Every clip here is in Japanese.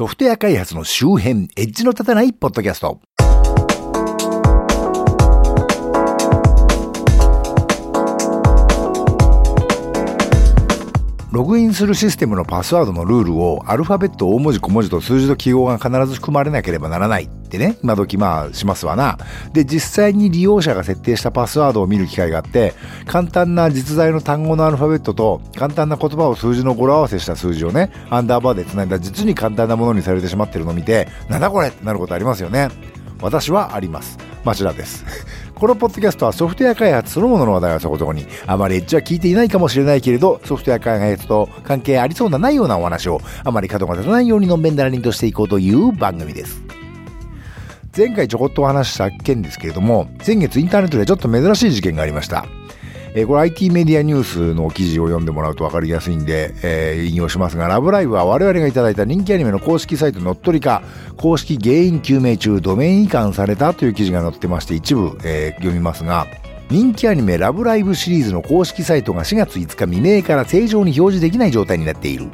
ソフトウェア開発の周辺、エッジの立たないポッドキャスト。ログインするシステムのパスワードのルールをアルファベット大文字小文字と数字と記号が必ず含まれなければならないってね、今時まあしますわな。で、実際に利用者が設定したパスワードを見る機会があって、簡単な実在の単語のアルファベットと簡単な言葉を数字の語呂合わせした数字をね、アンダーバーで繋いだ実に簡単なものにされてしまってるのを見て、なんだこれってなることありますよね。私はあります。町田です。このポッドキャストはソフトウェア開発そのものの話題はそこそこに、あまりエッジは聞いていないかもしれないけれど、ソフトウェア開発と関係ありそうなないようなお話を、あまり角が立たないようにのんべんだらりんとしていこうという番組です。前回ちょこっとお話した件ですけれども、先月インターネットでちょっと珍しい事件がありました。えー、これ IT メディアニュースの記事を読んでもらうと分かりやすいんで、えー、引用しますが、ラブライブは我々がいただいた人気アニメの公式サイト乗っ取りか、公式原因究明中、ドメイン移管されたという記事が載ってまして、一部、えー、読みますが、人気アニメラブライブシリーズの公式サイトが4月5日未明から正常に表示できない状態になっている。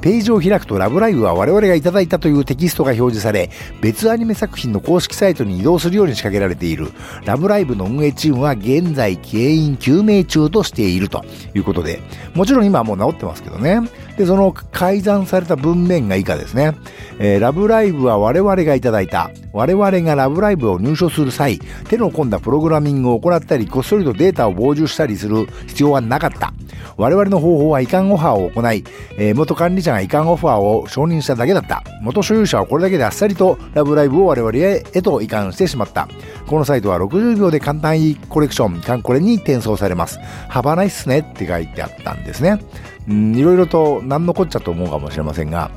ページを開くとラブライブは我々がいただいたというテキストが表示され、別アニメ作品の公式サイトに移動するように仕掛けられている。ラブライブの運営チームは現在原因究明中としているということで、もちろん今はもう治ってますけどね。で、その改ざんされた文面が以下ですね。えー、ラブライブは我々がいただいた。我々がラブライブを入手する際、手の込んだプログラミングを行ったり、こっそりとデータを傍受したりする必要はなかった。我々の方法は移管オファーを行い、えー、元管理者が移管オファーを承認しただけだった。元所有者はこれだけであっさりとラブライブを我々へと移管してしまった。このサイトは60秒で簡単にコレクション、カンコレに転送されます。幅ないっすねって書いてあったんですね。いろいろと何のこっちゃと思うかもしれませんが、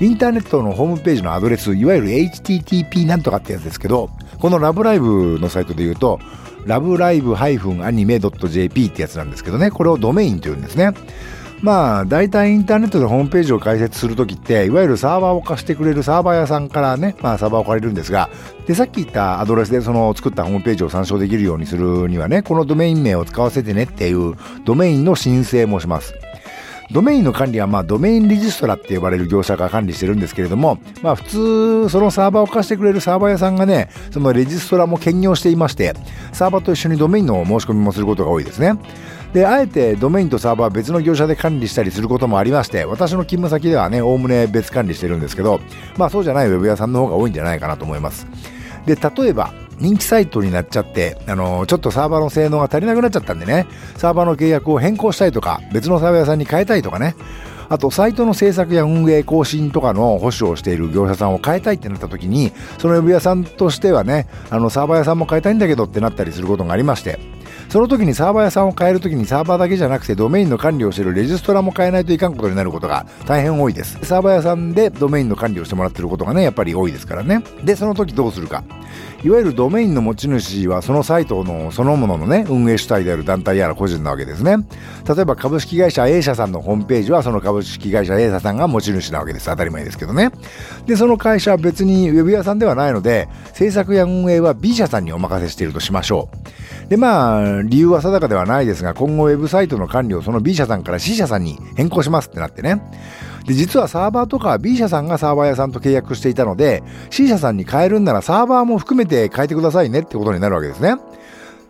インターネットのホームページのアドレス、いわゆる HTTP なんとかってやつですけど、このラブライブのサイトで言うと、ラブライブ -anime.jp ってやつなんですけどね、これをドメインというんですね。まあ、大体インターネットでホームページを開設するときって、いわゆるサーバーを貸してくれるサーバー屋さんからね、まあサーバーを借りるんですが、で、さっき言ったアドレスでその作ったホームページを参照できるようにするにはね、このドメイン名を使わせてねっていうドメインの申請もします。ドメインの管理はまあドメインレジストラって呼ばれる業者が管理してるんですけれども、まあ普通そのサーバーを貸してくれるサーバー屋さんがね、そのレジストラも兼業していまして、サーバーと一緒にドメインの申し込みもすることが多いですね。で、あえてドメインとサーバーは別の業者で管理したりすることもありまして、私の勤務先ではね、おおむね別管理してるんですけど、まあそうじゃないウェブ屋さんの方が多いんじゃないかなと思います。で、例えば、人気サイトになっちゃって、あのちょっとサーバーの性能が足りなくなっちゃったんでね、サーバーの契約を変更したいとか、別のサーバー屋さんに変えたいとかね、あと、サイトの制作や運営、更新とかの保守をしている業者さんを変えたいってなった時に、その呼び屋さんとしてはね、あの、サーバー屋さんも変えたいんだけどってなったりすることがありまして、その時にサーバー屋さんを変える時にサーバーだけじゃなくてドメインの管理をしているレジストラも変えないといかんことになることが大変多いです。サーバー屋さんでドメインの管理をしてもらってることがね、やっぱり多いですからね。で、その時どうするか。いわゆるドメインの持ち主はそのサイトのそのもののね、運営主体である団体やら個人なわけですね。例えば株式会社 A 社さんのホームページはその株式会社 A 社さんが持ち主なわけです。当たり前ですけどね。で、その会社は別にウェブ屋さんではないので、制作や運営は B 社さんにお任せしているとしましょう。で、まあ、理由は定かではないですが、今後ウェブサイトの管理をその B 社さんから C 社さんに変更しますってなってね。で、実はサーバーとか B 社さんがサーバー屋さんと契約していたので、C 社さんに変えるんならサーバーも含めて変えてくださいねってことになるわけですね。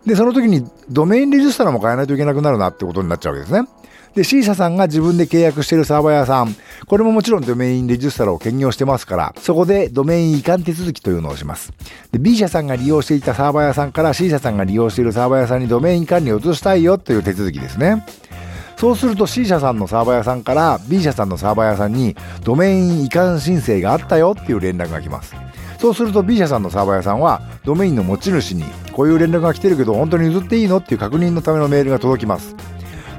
で、その時にドメインレジストラも変えないといけなくなるなってことになっちゃうわけですね。で、C 社さんが自分で契約しているサーバー屋さん、これももちろんドメインレジストラを兼業してますから、そこでドメイン移管手続きというのをします。で、B 社さんが利用していたサーバー屋さんから C 社さんが利用しているサーバー屋さんにドメイン管理を移したいよという手続きですね。そうすると C 社さんのサーバー屋さんから B 社さんのサーバー屋さんにドメイン移管申請があったよっていう連絡が来ます。そうすると B 社さんのサーバー屋さんはドメインの持ち主にこういう連絡が来てるけど本当に譲っていいの？っていう確認のためのメールが届きます。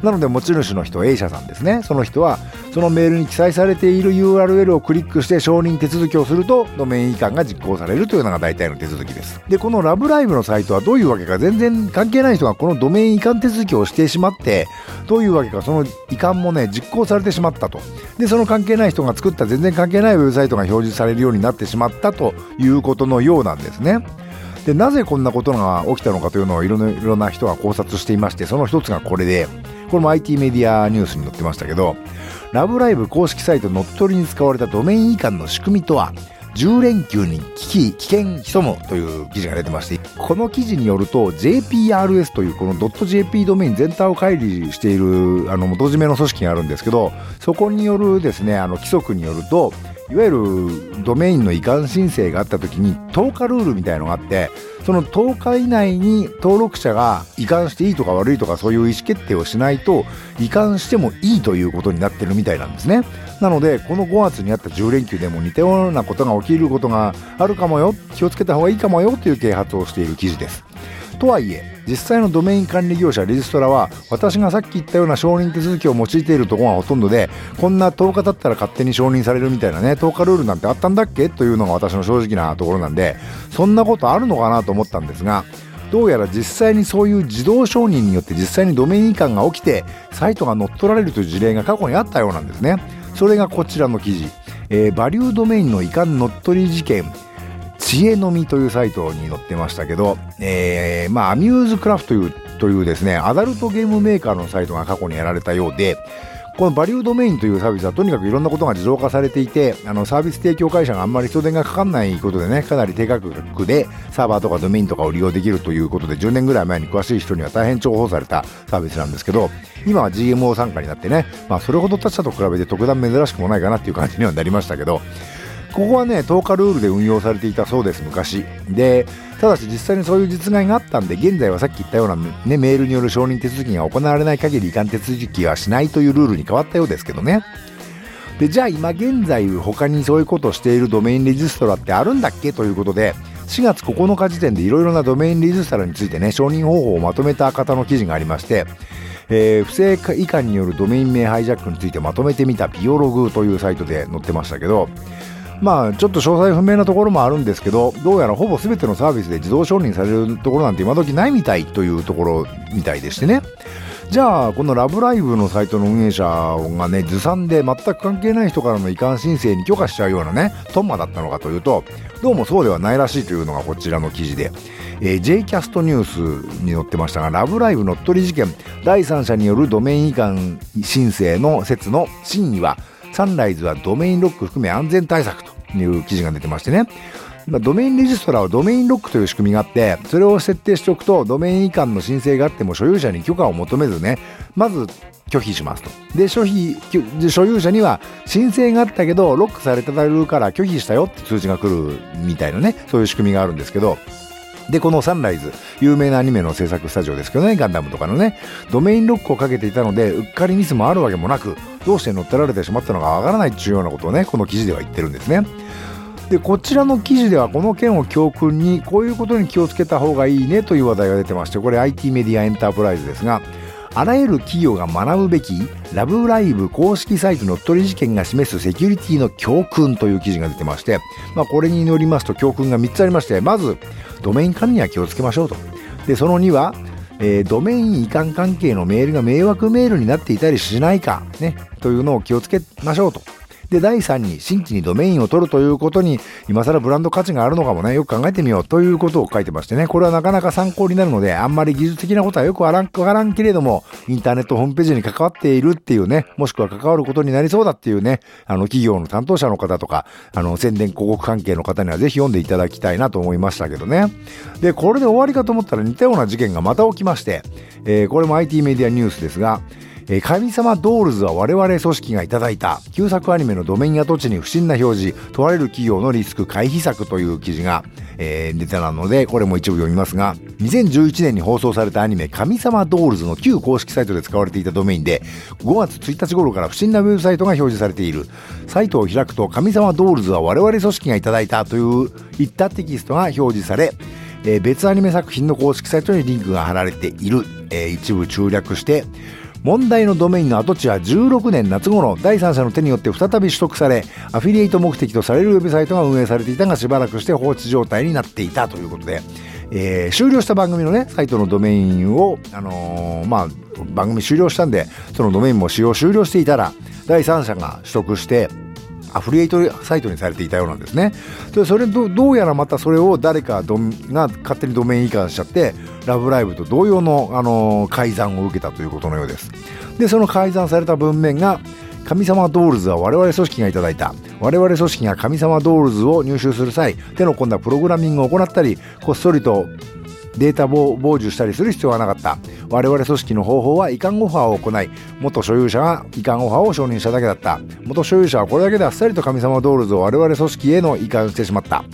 なので持ち主の人 A 社さんですね。その人はそのメールに記載されている URL をクリックして承認手続きをするとドメイン移管が実行されるというのが大体の手続きです。でこのラブライブのサイトはどういうわけか全然関係ない人がこのドメイン移管手続きをしてしまってどういうわけかその移管もね実行されてしまったと。でその関係ない人が作った全然関係ないウェブサイトが表示されるようになってしまったということのようなんですね。でなぜこんなことが起きたのかというのをいろいろな人が考察していましてその一つがこれでこれも IT メディアニュースに載ってましたけど、ラブライブ公式サイト乗っ取りに使われたドメイン移管の仕組みとは10連休に危機、危険潜むという記事が出てまして、この記事によると JPRS というこの .jp ドメイン全体を管理しているあの元締めの組織があるんですけど、そこによるですね、あの規則によると、いわゆるドメインの移管申請があった時に10日ルールみたいのがあってその10日以内に登録者が移管していいとか悪いとかそういう意思決定をしないと移管してもいいということになってるみたいなんですね。なのでこの5月にあった10連休でも似たようなことが起きることがあるかもよ気をつけた方がいいかもよという啓発をしている記事です。とはいえ実際のドメイン管理業者レジストラは私がさっき言ったような承認手続きを用いているところがほとんどでこんな10日経ったら勝手に承認されるみたいなね10日ルールなんてあったんだっけ？というのが私の正直なところなんでそんなことあるのかなと思ったんですがどうやら実際にそういう自動承認によって実際にドメイン移管が起きてサイトが乗っ取られるという事例が過去にあったようなんですね。それがこちらの記事、えー、バリュードメインの移管乗っ取り事件。知恵のみというサイトに載ってましたけど、えー、まあ、アミューズクラフトというというですね、アダルトゲームメーカーのサイトが過去にやられたようで、このバリュードメインというサービスはとにかくいろんなことが自動化されていて、あのサービス提供会社があんまり人手がかかんないことでね、かなり低価格でサーバーとかドメインとかを利用できるということで、10年ぐらい前に詳しい人には大変重宝されたサービスなんですけど、今は GMO 参加になってね、まあそれほど他社と比べて特段珍しくもないかなっていう感じにはなりましたけど、ここはね、10日ルールで運用されていたそうです、昔。で、ただし実際にそういう実害があったんで、現在はさっき言ったような、ね、メールによる承認手続きが行われない限り移管手続きはしないというルールに変わったようですけどね。で、じゃあ今現在他にそういうことをしているドメインレジストラってあるんだっけということで、4月9日時点でいろいろなドメインレジストラについてね、承認方法をまとめた方の記事がありまして、えー、不正移管によるドメイン名ハイジャックについてまとめてみたビオログというサイトで載ってましたけど、まあちょっと詳細不明なところもあるんですけどどうやらほぼ全てのサービスで自動承認されるところなんて今時ないみたいというところみたいでしてね。じゃあこのラブライブのサイトの運営者がねずさんで全く関係ない人からの移管申請に許可しちゃうようなねトンマだったのかというとどうもそうではないらしいというのがこちらの記事で、えー、J キャストニュースに載ってましたがラブライブ乗っ取り事件第三者によるドメイン移管申請の説の真意はサンライズはドメインロック含め安全対策と。いう記事が出てましてね。ドメインレジストラはドメインロックという仕組みがあって、それを設定しておくと、ドメイン移管の申請があっても所有者に許可を求めずね、まず拒否しますと。で、所所有者には申請があったけど、ロックされてたるから拒否したよって通知が来るみたいなね、そういう仕組みがあるんですけど、で、このサンライズ、有名なアニメの制作スタジオですけどね、ガンダムとかのね、ドメインロックをかけていたので、うっかりミスもあるわけもなく、どうして乗っ取られてしまったのかわからないっていうようなことをね、この記事では言ってるんですね。で、こちらの記事ではこの件を教訓に、こういうことに気をつけた方がいいねという話題が出てまして、これ IT メディアエンタープライズですが、あらゆる企業が学ぶべきラブライブ公式サイト乗っ取り事件が示すセキュリティの教訓という記事が出てまして、まあ、これによりますと教訓が3つありまして、まず、ドメイン管理には気をつけましょうと。で、その2は、えー、ドメイン移管関係のメールが迷惑メールになっていたりしないか、ね、というのを気をつけましょうと。で、第3に、新規にドメインを取るということに、今更ブランド価値があるのかもね、よく考えてみようということを書いてましてね、これはなかなか参考になるので、あんまり技術的なことはよくわからんけれども、インターネットホームページに関わっているっていうね、もしくは関わることになりそうだっていうね、あの、企業の担当者の方とか、あの、宣伝広告関係の方にはぜひ読んでいただきたいなと思いましたけどね。で、これで終わりかと思ったら似たような事件がまた起きまして、えー、これも IT メディアニュースですが、え、神様ドールズは我々組織がいただいた。旧作アニメのドメイン跡地に不審な表示問われる企業のリスク回避策という記事が、えー、出てなのでこれも一部読みますが。2011年に放送されたアニメ神様ドールズの旧公式サイトで使われていたドメインで5月1日頃から不審なウェブサイトが表示されている。サイトを開くと神様ドールズは我々組織がいただいたといういったテキストが表示され、別アニメ作品の公式サイトにリンクが貼られている、えー、一部中略して問題のドメインの跡地は16年夏頃第三者の手によって再び取得されアフィリエイト目的とされるウェブサイトが運営されていたがしばらくして放置状態になっていたということで、えー、終了した番組のねサイトのドメインを、あのー、まあ、番組終了したんでそのドメインも使用終了していたら第三者が取得してアフリエイトサイトにされていたようなんですね。でそれどどうやらまたそれを誰かが勝手にドメイン移管しちゃってラブライブと同様の、あの改ざんを受けたということのようです。でその改ざんされた文面が神様ドールズは我々組織がいただいた。我々組織が神様ドールズを入手する際、手の込んだプログラミングを行ったり、こっそりとデータを傍受したりする必要はなかった。我々組織の方法は遺憾オファーを行い、元所有者が遺憾オファーを承認しただけだった。元所有者はこれだけであっさりと神様ドールズを我々組織への移管してしまった。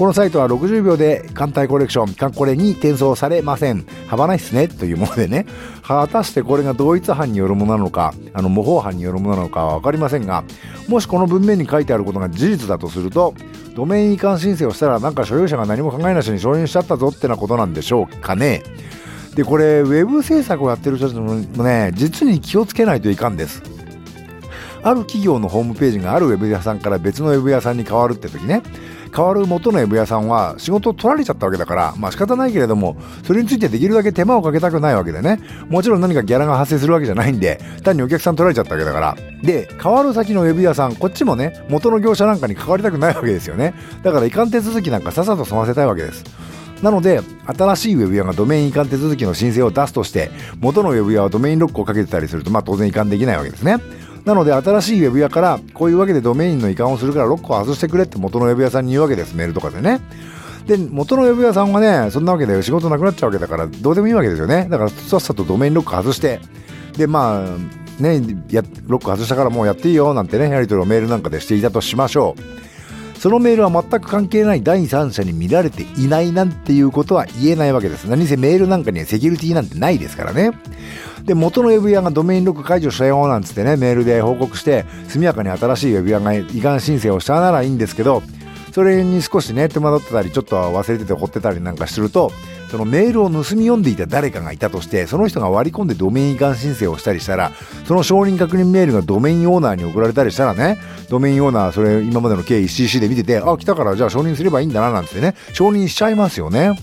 このサイトは60秒で艦隊コレクション、カンコレに転送されません。幅ないっすねというものでね。果たしてこれが同一犯によるものなのか、あの模倣犯によるものなのかはわかりませんが、もしこの文面に書いてあることが事実だとすると、ドメイン移管申請をしたらなんか所有者が何も考えなしに承認しちゃったぞってなことなんでしょうかね。で、これ、ウェブ制作をやってる人たちもね、実に気をつけないといかんです。ある企業のホームページがあるウェブ屋さんから別のウェブ屋さんに変わるって時ね、変わる元のウェブ屋さんは仕事を取られちゃったわけだから、まあ仕方ないけれども、それについてできるだけ手間をかけたくないわけでね。もちろん何かギャラが発生するわけじゃないんで、単にお客さん取られちゃったわけだから。で、変わる先のウェブ屋さん、こっちもね、元の業者なんかに関わりたくないわけですよね。だから移管手続きなんかさっさと済ませたいわけです。なので、新しいウェブ屋がドメイン移管手続きの申請を出すとして、元のウェブ屋はドメインロックをかけてたりすると、まあ当然移管できないわけですね。なので新しいウェブ屋からこういうわけでドメインの移管をするからロックを外してくれって元のウェブ屋さんに言うわけですメールとかでね。で元のウェブ屋さんはねそんなわけで仕事なくなっちゃうわけだからどうでもいいわけですよね。だからさっさとドメインロック外して。でまあねやロック外したからもうやっていいよなんてねやり取りをメールなんかでしていたとしましょう。そのメールは全く関係ない第三者に見られていないなんていうことは言えないわけです。何せメールなんかにはセキュリティなんてないですからね。で、元のウェブ屋がドメインロック解除したよなんつってね、メールで報告して、速やかに新しいウェブ屋が移管申請をしたならいいんですけど、それに少しね、手間取ってたり、ちょっと忘れてて掘ってたりなんかすると、そのメールを盗み読んでいた誰かがいたとして、その人が割り込んでドメイン移管申請をしたりしたら、その承認確認メールがドメインオーナーに送られたりしたらね、ドメインオーナー、それ今までの経緯 CC で見てて、あ、来たからじゃあ承認すればいいんだななんてね、承認しちゃいますよね。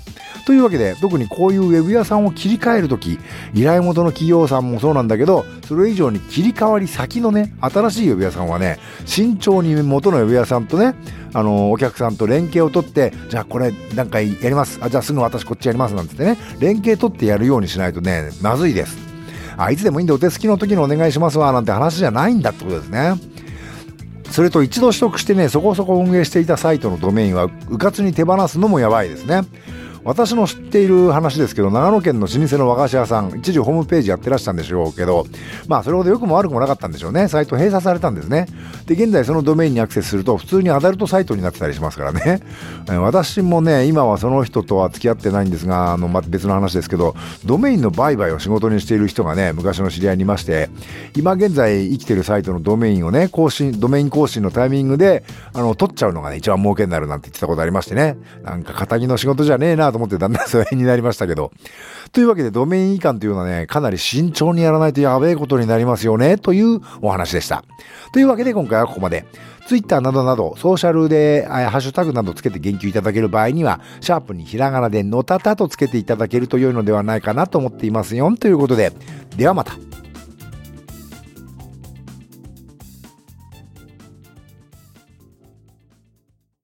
というわけで、特にこういうウェブ屋さんを切り替えるとき、依頼元の企業さんもそうなんだけど、それ以上に切り替わり先のね、新しいウェブ屋さんはね、慎重に元のウェブ屋さんとね、あの、お客さんと連携を取って、じゃあこれ何回やります。あ、じゃあすぐ私こっちやりますなんてね、連携取ってやるようにしないとね、まずいです。あ、いつでもいいんでお手すきの時にお願いしますわ、なんて話じゃないんだってことですね。それと一度取得してね、そこそこ運営していたサイトのドメインは、うかつに手放すのもやばいですね。私の知っている話ですけど、長野県の老舗の和菓子屋さん、一時ホームページやってらしたんでしょうけど、まあ、それほど良くも悪くもなかったんでしょうね。サイト閉鎖されたんですね。で、現在そのドメインにアクセスすると、普通にアダルトサイトになってたりしますからね。私もね、今はその人とは付き合ってないんですが、あの、ま別の話ですけど、ドメインの売買を仕事にしている人がね、昔の知り合いにいまして、今現在生きてるサイトのドメインをね、更新、ドメイン更新のタイミングで、あの、取っちゃうのがね、一番儲けになるなんて言ってたことありましてね。なんか、仇の仕事じゃねえなと思って、だんだん世代になりましたけど。というわけで、ドメイン移管というのはね、かなり慎重にやらないとやべえことになりますよね、というお話でした。というわけで、今回はここまで。Twitter などなど、ソーシャルで、ハッシュタグなどつけて言及いただける場合には、シャープにひらがなでのたたとつけていただけると良いのではないかなと思っていますよ。ということで、ではまた。